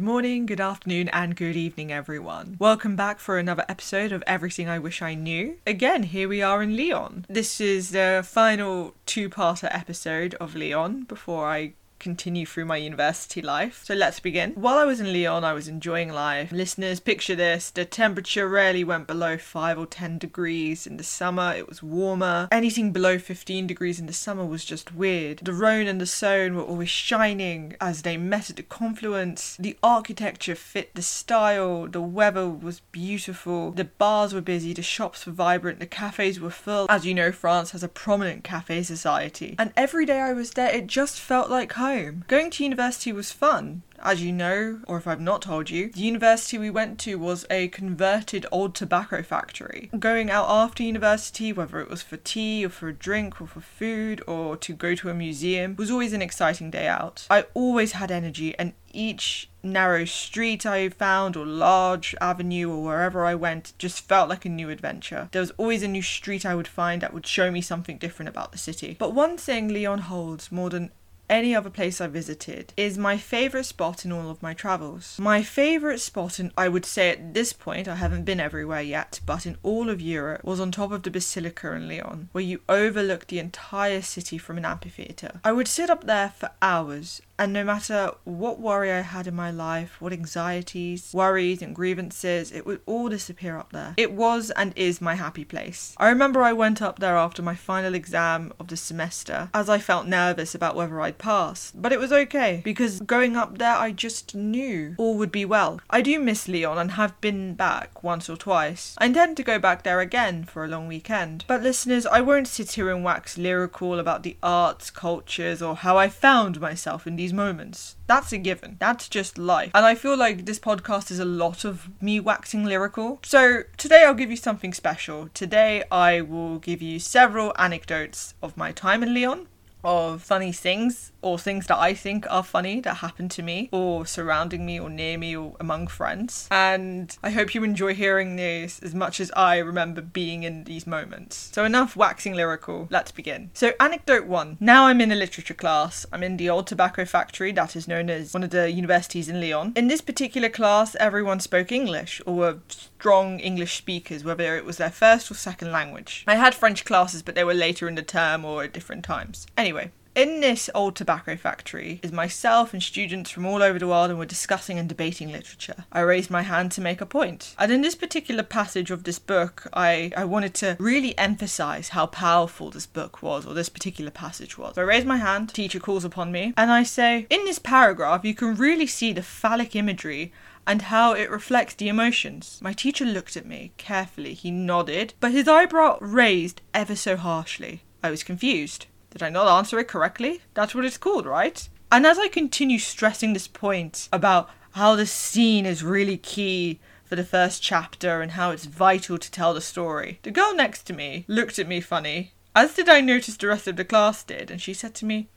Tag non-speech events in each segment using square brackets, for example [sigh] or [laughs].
Good morning, good afternoon, and good evening, everyone. Welcome back for another episode of Everything I Wish I Knew. Again, here we are in Lyon. This is the final two parter episode of Lyon before I continue through my university life. So let's begin. While I was in Lyon, I was enjoying life. Listeners, picture this the temperature rarely went below 5 or 10 degrees. In the summer, it was warmer. Anything below 15 degrees in the summer was just weird. The Rhone and the Saône were always shining as they met at the confluence. The architecture fit the style. The weather was beautiful. The bars were busy. The shops were vibrant. The cafes were full. As you know, France has a prominent cafe society. And every day I was there, it just felt like home home. Going to university was fun. As you know, or if I've not told you, the university we went to was a converted old tobacco factory. Going out after university, whether it was for tea or for a drink or for food or to go to a museum, was always an exciting day out. I always had energy and each narrow street I found or large avenue or wherever I went just felt like a new adventure. There was always a new street I would find that would show me something different about the city. But one thing Lyon holds more than any other place I visited is my favourite spot in all of my travels. My favourite spot, and I would say at this point, I haven't been everywhere yet, but in all of Europe, was on top of the Basilica in Lyon, where you overlook the entire city from an amphitheatre. I would sit up there for hours and no matter what worry I had in my life, what anxieties, worries, and grievances, it would all disappear up there. It was and is my happy place. I remember I went up there after my final exam of the semester, as I felt nervous about whether I'd pass. But it was okay, because going up there, I just knew all would be well. I do miss Lyon and have been back once or twice. I intend to go back there again for a long weekend. But listeners, I won't sit here and wax lyrical about the arts, cultures, or how I found myself in these moments. That's a given. That's just life. And I feel like this podcast is a lot of me waxing lyrical. So today I'll give you something special. Today I will give you several anecdotes of my time in Lyon of funny things or things that I think are funny that happen to me or surrounding me or near me or among friends. And I hope you enjoy hearing this as much as I remember being in these moments. So, enough waxing lyrical, let's begin. So, anecdote one. Now I'm in a literature class. I'm in the old tobacco factory that is known as one of the universities in Lyon. In this particular class, everyone spoke English or were strong English speakers, whether it was their first or second language. I had French classes, but they were later in the term or at different times. Anyway, in this old tobacco factory is myself and students from all over the world and we're discussing and debating literature. I raised my hand to make a point. And in this particular passage of this book, I, I wanted to really emphasize how powerful this book was or this particular passage was. So I raise my hand, teacher calls upon me, and I say, in this paragraph you can really see the phallic imagery and how it reflects the emotions. My teacher looked at me carefully. He nodded, but his eyebrow raised ever so harshly. I was confused. Did I not answer it correctly? That's what it's called, right? And as I continue stressing this point about how the scene is really key for the first chapter and how it's vital to tell the story, the girl next to me looked at me funny, as did I notice the rest of the class did, and she said to me,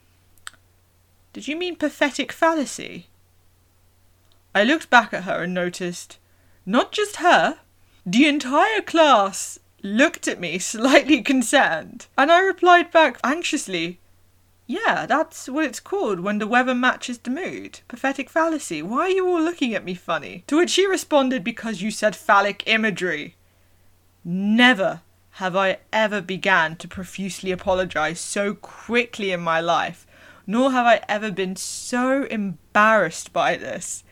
Did you mean pathetic fallacy? I looked back at her and noticed not just her, the entire class looked at me [laughs] slightly concerned. And I replied back anxiously, Yeah, that's what it's called when the weather matches the mood. Pathetic fallacy. Why are you all looking at me funny? To which she responded, Because you said phallic imagery. Never have I ever began to profusely apologize so quickly in my life, nor have I ever been so embarrassed by this.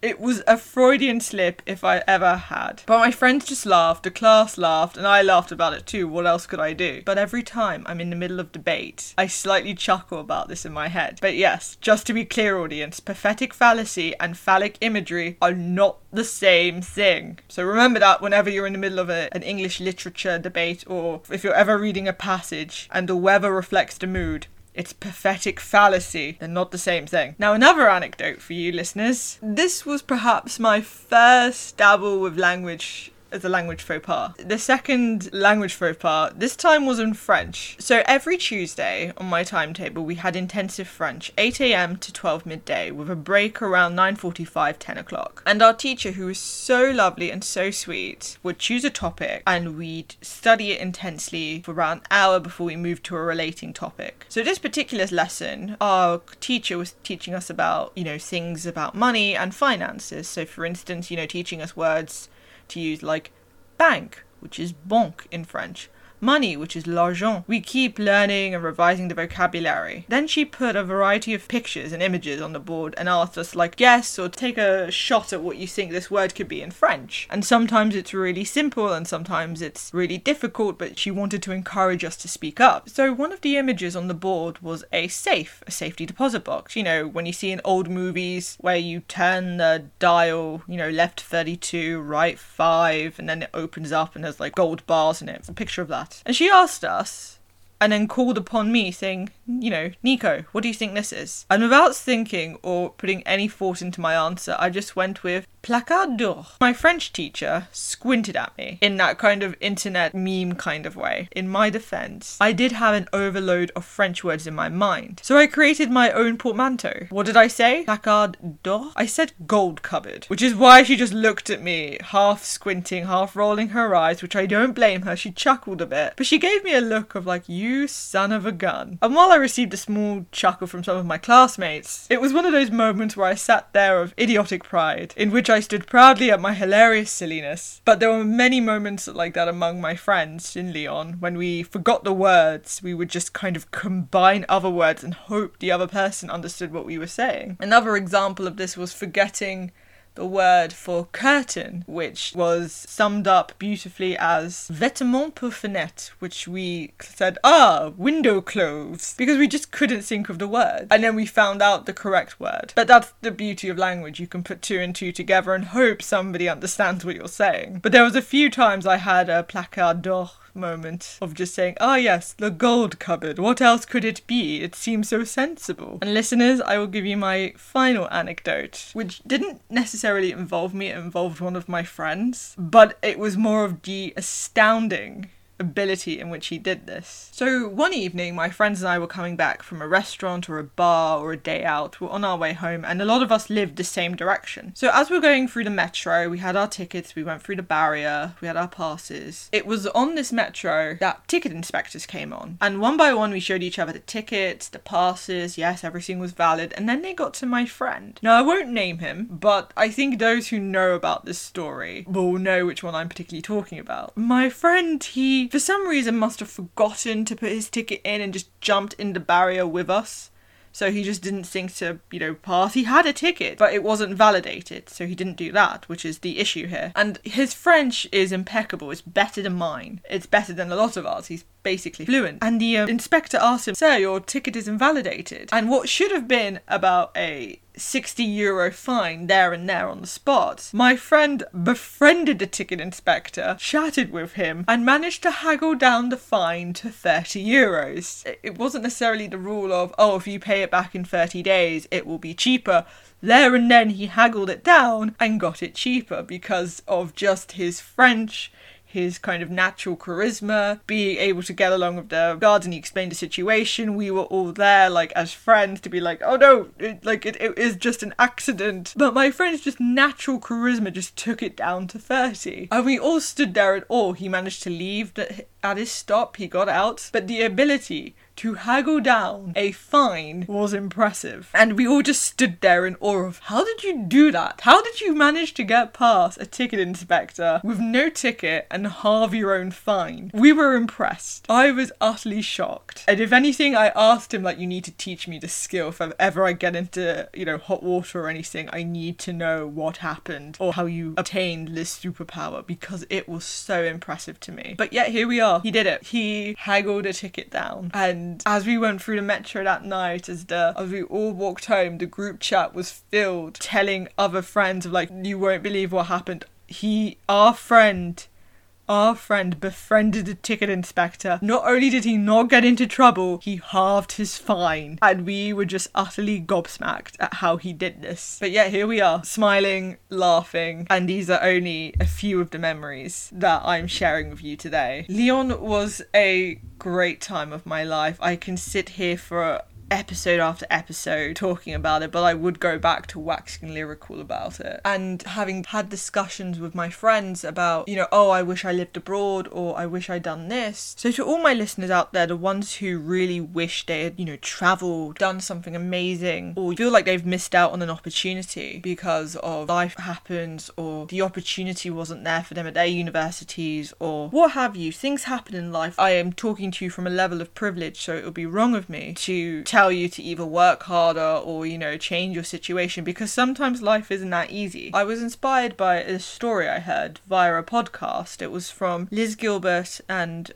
It was a Freudian slip if I ever had. But my friends just laughed, the class laughed, and I laughed about it too. What else could I do? But every time I'm in the middle of debate, I slightly chuckle about this in my head. But yes, just to be clear, audience, pathetic fallacy and phallic imagery are not the same thing. So remember that whenever you're in the middle of a, an English literature debate or if you're ever reading a passage and the weather reflects the mood, it's pathetic fallacy. They're not the same thing. Now, another anecdote for you listeners. This was perhaps my first dabble with language as a language faux pas. The second language faux pas, this time was in French. So every Tuesday on my timetable, we had intensive French, 8 a.m. to 12 midday, with a break around 9.45, 10 o'clock. And our teacher, who was so lovely and so sweet, would choose a topic and we'd study it intensely for around an hour before we moved to a relating topic. So this particular lesson, our teacher was teaching us about, you know, things about money and finances. So for instance, you know, teaching us words to use like bank, which is banque in French, money, which is l'argent. We keep learning and revising the vocabulary. Then she put a variety of pictures and images on the board and asked us, like, guess or take a shot at what you think this word could be in French. And sometimes it's really simple and sometimes it's really difficult, but she wanted to encourage us to speak up. So one of the images on the board was a safe, a safety deposit box. You know, when you see in old movies where you turn the dial, you know, left 32, right 5, and then it opens up and there's like gold bars in it. It's a picture of that that. And she asked us, and then called upon me, saying, you know, Nico, what do you think this is? And without thinking or putting any thought into my answer, I just went with placard d'or. My French teacher squinted at me in that kind of internet meme kind of way. In my defense, I did have an overload of French words in my mind, so I created my own portmanteau. What did I say? Placard d'or? I said gold cupboard, which is why she just looked at me, half squinting, half rolling her eyes, which I don't blame her. She chuckled a bit, but she gave me a look of like, you son of a gun. And while I received a small chuckle from some of my classmates, it was one of those moments where I sat there of idiotic pride, in which I stood proudly at my hilarious silliness. But there were many moments like that among my friends in Lyon when we forgot the words, we would just kind of combine other words and hope the other person understood what we were saying. Another example of this was forgetting the word for curtain, which was summed up beautifully as vêtement pour fenêtre, which we said, ah, window clothes, because we just couldn't think of the word. And then we found out the correct word. But that's the beauty of language. You can put two and two together and hope somebody understands what you're saying. But there was a few times I had a placard d'or moment of just saying, ah, yes, the gold cupboard. What else could it be? It seems so sensible. And listeners, I will give you my final anecdote, which didn't necessarily involve me, it involved one of my friends, but it was more of the astounding ability in which he did this. So one evening, my friends and I were coming back from a restaurant or a bar or a day out. We're on our way home, and a lot of us lived the same direction. So as we're going through the metro, we had our tickets, we went through the barrier, we had our passes. It was on this metro that ticket inspectors came on, and one by one we showed each other the tickets, the passes. Yes, everything was valid, and then they got to my friend. Now I won't name him, but I think those who know about this story will know which one I'm particularly talking about. My friend, he for some reason must have forgotten to put his ticket in and just jumped in the barrier with us. So he just didn't think to, you know, pass. He had a ticket, but it wasn't validated, so he didn't do that, which is the issue here. And his French is impeccable. It's better than mine. It's better than a lot of ours. He's basically fluent. And the uh, inspector asked him, Sir, your ticket is invalidated. And what should have been about a 60 euro fine there and there on the spot. My friend befriended the ticket inspector, chatted with him, and managed to haggle down the fine to 30 euros. It wasn't necessarily the rule of, oh, if you pay it back in 30 days, it will be cheaper. There and then he haggled it down and got it cheaper because of just his French his kind of natural charisma, being able to get along with the guards, and he explained the situation. We were all there, like as friends, to be like, "Oh no, it, like it, it is just an accident." But my friend's just natural charisma just took it down to thirty, and we all stood there at awe. He managed to leave at his stop. He got out, but the ability to haggle down a fine was impressive. And we all just stood there in awe of how did you do that? How did you manage to get past a ticket inspector with no ticket and halve your own fine? We were impressed. I was utterly shocked. And if anything, I asked him, like, you need to teach me the skill. If ever I get into, you know, hot water or anything, I need to know what happened or how you obtained this superpower because it was so impressive to me. But yet, here we are. He did it. He haggled a ticket down and and as we went through the metro that night, as the as we all walked home, the group chat was filled, telling other friends of like, you won't believe what happened. He, our friend, Our friend befriended the ticket inspector. Not only did he not get into trouble, he halved his fine. And we were just utterly gobsmacked at how he did this. But yeah, here we are, smiling, laughing, and these are only a few of the memories that I'm sharing with you today. Lyon was a great time of my life. I can sit here for episode after episode talking about it, but I would go back to waxing lyrical about it. And having had discussions with my friends about, you know, oh, I wish I lived abroad or I wish I'd done this. So, to all my listeners out there, the ones who really wish they had, you know, traveled, done something amazing, or feel like they've missed out on an opportunity because of life happens or the opportunity wasn't there for them at their universities or what have you, things happen in life. I am talking to you from a level of privilege, so it would be wrong of me to tell tell you to either work harder or, you know, change your situation because sometimes life isn't that easy. I was inspired by a story I heard via a podcast. It was from Liz Gilbert and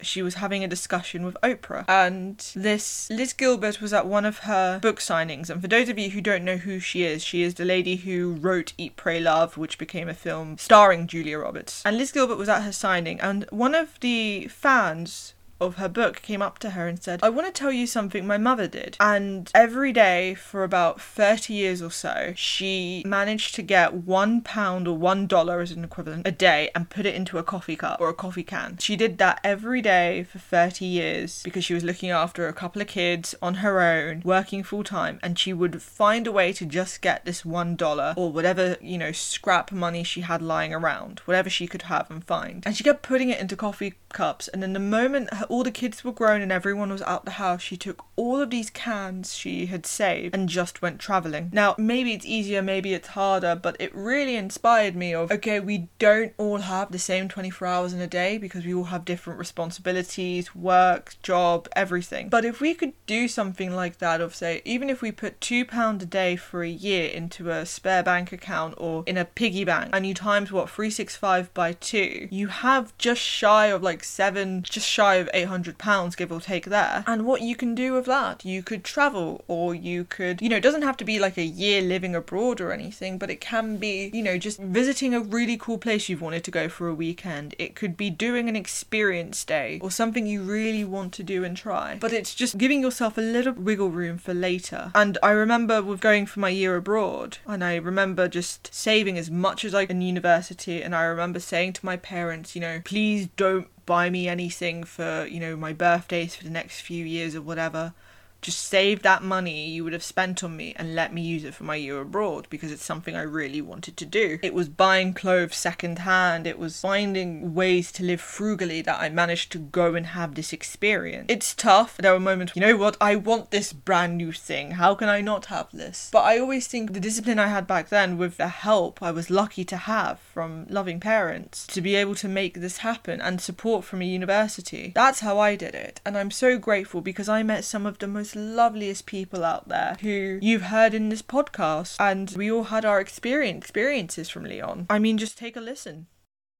she was having a discussion with Oprah. And this Liz Gilbert was at one of her book signings. And for those of you who don't know who she is, she is the lady who wrote Eat, Pray, Love, which became a film starring Julia Roberts. And Liz Gilbert was at her signing, and one of the fans of her book came up to her and said, I want to tell you something my mother did. And every day for about 30 years or so, she managed to get one pound or one dollar as an equivalent a day and put it into a coffee cup or a coffee can. She did that every day for 30 years because she was looking after a couple of kids on her own, working full time, and she would find a way to just get this one dollar or whatever, you know, scrap money she had lying around, whatever she could have and find. And she kept putting it into coffee cups, and then the moment her all the kids were grown and everyone was out the house, she took all of these cans she had saved and just went traveling. Now, maybe it's easier, maybe it's harder, but it really inspired me of okay, we don't all have the same 24 hours in a day because we all have different responsibilities, work, job, everything. But if we could do something like that of say even if we put 2 pound a day for a year into a spare bank account or in a piggy bank and you times what 365 by 2, you have just shy of like 7 just shy of 800 pounds give or take there. And what you can do with that, you could travel or you could, you know, it doesn't have to be like a year living abroad or anything, but it can be, you know, just visiting a really cool place you've wanted to go for a weekend. It could be doing an experience day or something you really want to do and try. But it's just giving yourself a little wiggle room for later. And I remember with going for my year abroad, and I remember just saving as much as I can in university, and I remember saying to my parents, you know, please don't buy me anything for, you know, my birthdays for the next few years or whatever just save that money you would have spent on me and let me use it for my year abroad because it's something I really wanted to do. It was buying clothes second hand, it was finding ways to live frugally that I managed to go and have this experience. It's tough. There were moments, you know what, I want this brand new thing. How can I not have this? But I always think the discipline I had back then with the help I was lucky to have from loving parents to be able to make this happen and support from a university. That's how I did it. And I'm so grateful because I met some of the most loveliest people out there who you've heard in this podcast, and we all had our experience experiences from Lyon. I mean, just take a listen.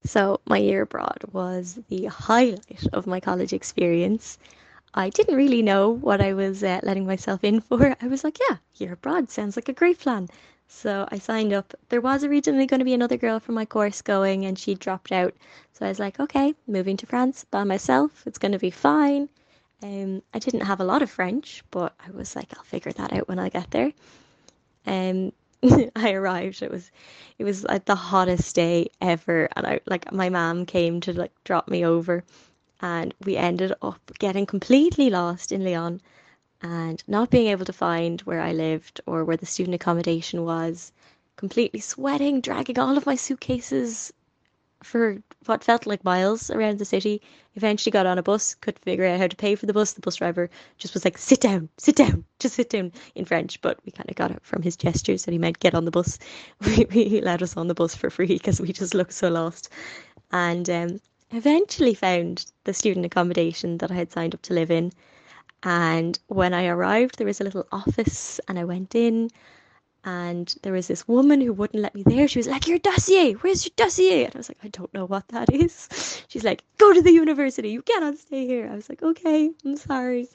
So, my year abroad was the highlight of my college experience. I didn't really know what I was uh, letting myself in for. [laughs] I was like, yeah, year abroad sounds like a great plan. So I signed up. There was originally going to be another girl from my course going, and she dropped out. So I was like, okay, moving to France by myself. It's going to be fine. Um, I didn't have a lot of French, but I was like, I'll figure that out when I get there. Um, [laughs] I arrived. It was, it was like the hottest day ever, and I like my mom came to like drop me over, and we ended up getting completely lost in Lyon, and not being able to find where I lived or where the student accommodation was. Completely sweating, dragging all of my suitcases for what felt like miles around the city. Eventually got on a bus, couldn't figure out how to pay for the bus. The bus driver just was like, sit down, sit down, just sit down in French. But we kind of got it from his gestures that he meant get on the bus. [laughs] We, we let us on the bus for free because we just looked so lost. And um, eventually found the student accommodation that I had signed up to live in. And when I arrived, there was a little office, and I went in and there was this woman who wouldn't let me there. She was like, Your dossier, where's your dossier? And I was like, I don't know what that is. [laughs] She's like, Go to the university, you cannot stay here. I was like, Okay, I'm sorry.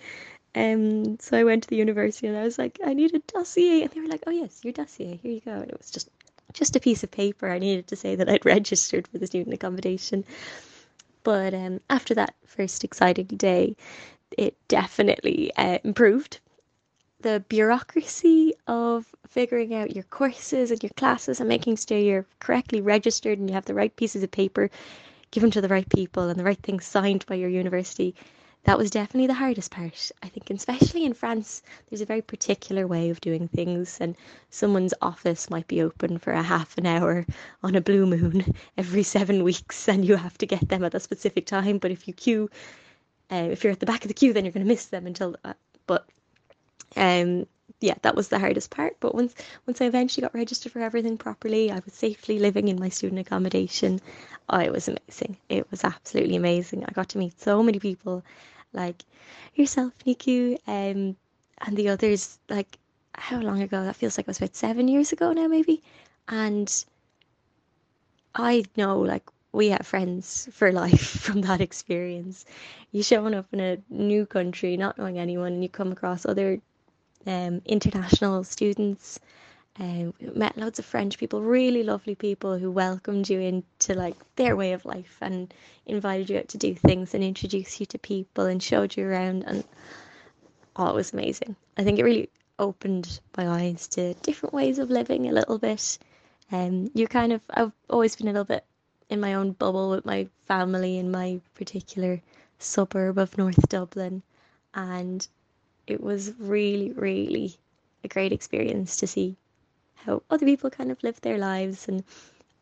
Um, so I went to the university and I was like, I need a dossier. And they were like, Oh, yes, your dossier, here you go. And it was just just a piece of paper. I needed to say that I'd [laughs] registered for the student accommodation. But um, after that first exciting day, it definitely uh, improved. The bureaucracy of figuring out your courses and your classes and making sure you're correctly registered and you have the right pieces of paper given to the right people and the right things signed by your university that was definitely the hardest part. I think, especially in France, there's a very particular way of doing things, and someone's office might be open for a half an hour on a blue moon [laughs] every seven weeks, and you have to get them at a specific time. But if you queue, uh, if you're at the back of the queue, then you're going to miss them until. Uh, but um, yeah, that was the hardest part. But once once I eventually got registered for everything properly, I was safely living in my student accommodation. Oh, it was amazing. It was absolutely amazing. I got to meet so many people like yourself, Niku, um, and the others. Like how long ago? That feels like it was about seven years ago now, maybe. And I know, like we have friends for life [laughs] from that experience. You showing up in a new country, not knowing anyone, and you come across other um, international students um, met loads of French people, really lovely people who welcomed you into like their way of life and invited you out to do things and introduced you to people and showed you around and oh, it was amazing. I think it really opened my eyes to different ways of living a little bit. Um, you're kind of I've always been a little bit in my own bubble with my family in my particular suburb of North Dublin, and it was really, really a great experience to see how other people kind of live their lives and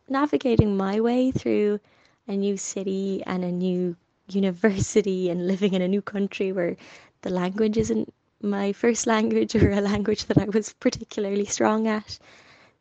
navigating my way through a new city and a new university and living in a new country where the language isn't my first language or a [laughs] language that I was particularly strong at.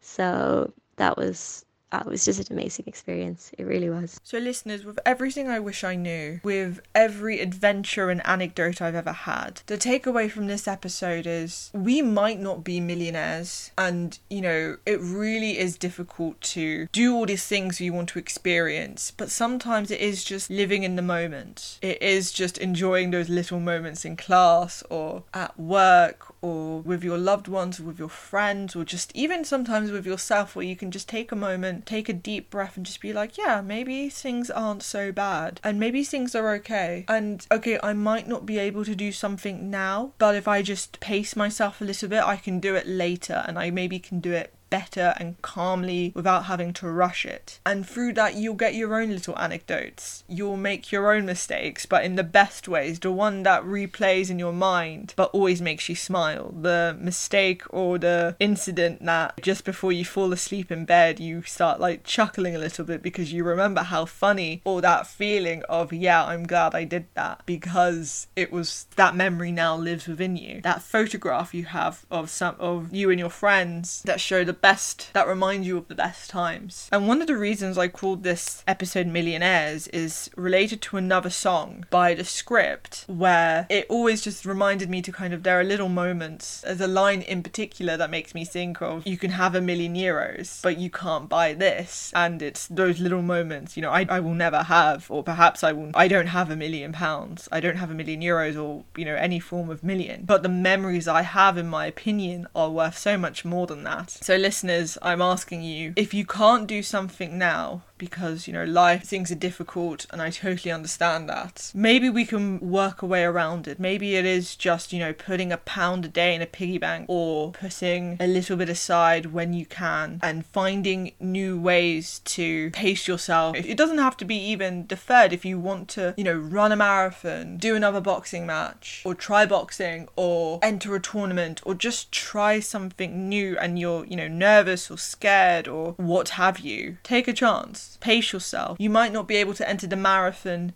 So that was it was just an amazing experience. It really was. So, listeners, with everything I wish I knew, with every adventure and anecdote I've ever had, the takeaway from this episode is we might not be millionaires, and you know, it really is difficult to do all these things you want to experience, but sometimes it is just living in the moment. It is just enjoying those little moments in class or at work or with your loved ones or with your friends or just even sometimes with yourself where you can just take a moment, take a deep breath and just be like, yeah, maybe things aren't so bad and maybe things are okay. And okay, I might not be able to do something now, but if I just pace myself a little bit, I can do it later and I maybe can do it better and calmly without having to rush it. And through that, you'll get your own little anecdotes. You'll make your own mistakes, but in the best ways, the one that replays in your mind but always makes you smile. The mistake or the incident that just before you fall asleep in bed, you start like chuckling a little bit because you remember how funny or that feeling of, yeah, I'm glad I did that because it was that memory now lives within you. That photograph you have of some of you and your friends that show the best that remind you of the best times. And one of the reasons I called this episode Millionaires is related to another song by the script where it always just reminded me to kind of there are little moments. There's a line in particular that makes me think of you can have a million euros, but you can't buy this. And it's those little moments, you know, I, I will never have, or perhaps I will I don't have a million pounds. I don't have a million euros or, you know, any form of million. But the memories I have in my opinion are worth so much more than that. So listeners, I'm asking you if you can't do something now because you know life things are difficult and I totally understand that. Maybe we can work a way around it. Maybe it is just, you know, putting a pound a day in a piggy bank or putting a little bit aside when you can and finding new ways to pace yourself. It doesn't have to be even deferred if you want to, you know, run a marathon, do another boxing match or try boxing or enter a tournament or just try something new and you're, you know, nervous or scared or what have you. Take a chance pace yourself. You might not be able to enter the marathon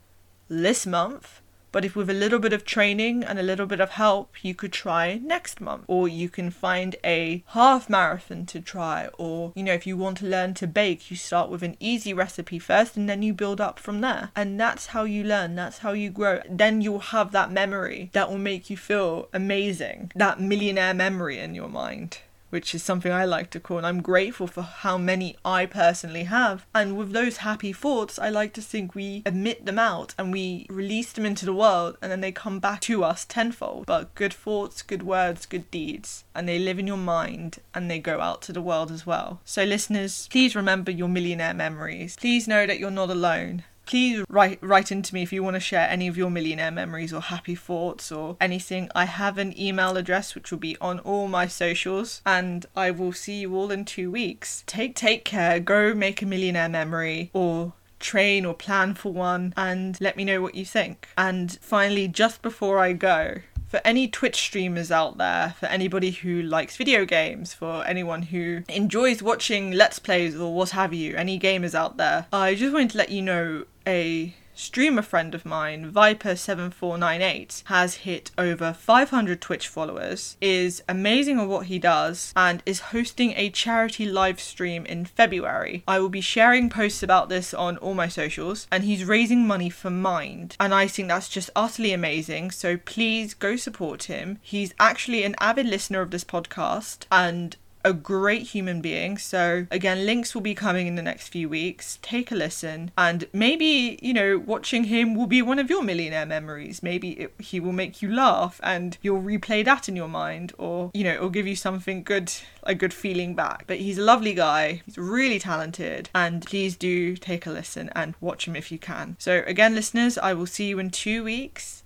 this month, but if with a little bit of training and a little bit of help, you could try next month. Or you can find a half marathon to try. Or, you know, if you want to learn to bake, you start with an easy recipe first and then you build up from there. And that's how you learn, that's how you grow. Then you'll have that memory that will make you feel amazing, that millionaire memory in your mind which is something I like to call, and I'm grateful for how many I personally have. And with those happy thoughts, I like to think we admit them out and we release them into the world, and then they come back to us tenfold. But good thoughts, good words, good deeds, and they live in your mind and they go out to the world as well. So, listeners, please remember your millionaire memories. Please know that you're not alone please write write into me if you want to share any of your millionaire memories or happy thoughts or anything. I have an email address which will be on all my socials, and I will see you all in two weeks. Take take care. Go make a millionaire memory or train or plan for one and let me know what you think. And finally, just before I go, for any Twitch streamers out there, for anybody who likes video games, for anyone who enjoys watching Let's Plays or what have you, any gamers out there, I just wanted to let you know a streamer friend of mine, Viper7498, has hit over 500 Twitch followers, is amazing at what he does, and is hosting a charity live stream in February. I will be sharing posts about this on all my socials, and he's raising money for Mind, and I think that's just utterly amazing. So please go support him. He's actually an avid listener of this podcast, and a great human being. So, again, links will be coming in the next few weeks. Take a listen, and maybe, you know, watching him will be one of your millionaire memories. Maybe it, he will make you laugh and you'll replay that in your mind, or, you know, it'll give you something good, a good feeling back. But he's a lovely guy, he's really talented, and please do take a listen and watch him if you can. So, again, listeners, I will see you in two weeks.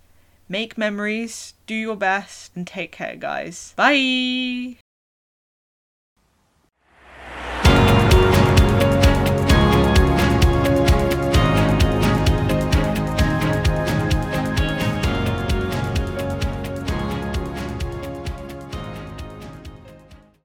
Make memories, do your best, and take care, guys. Bye!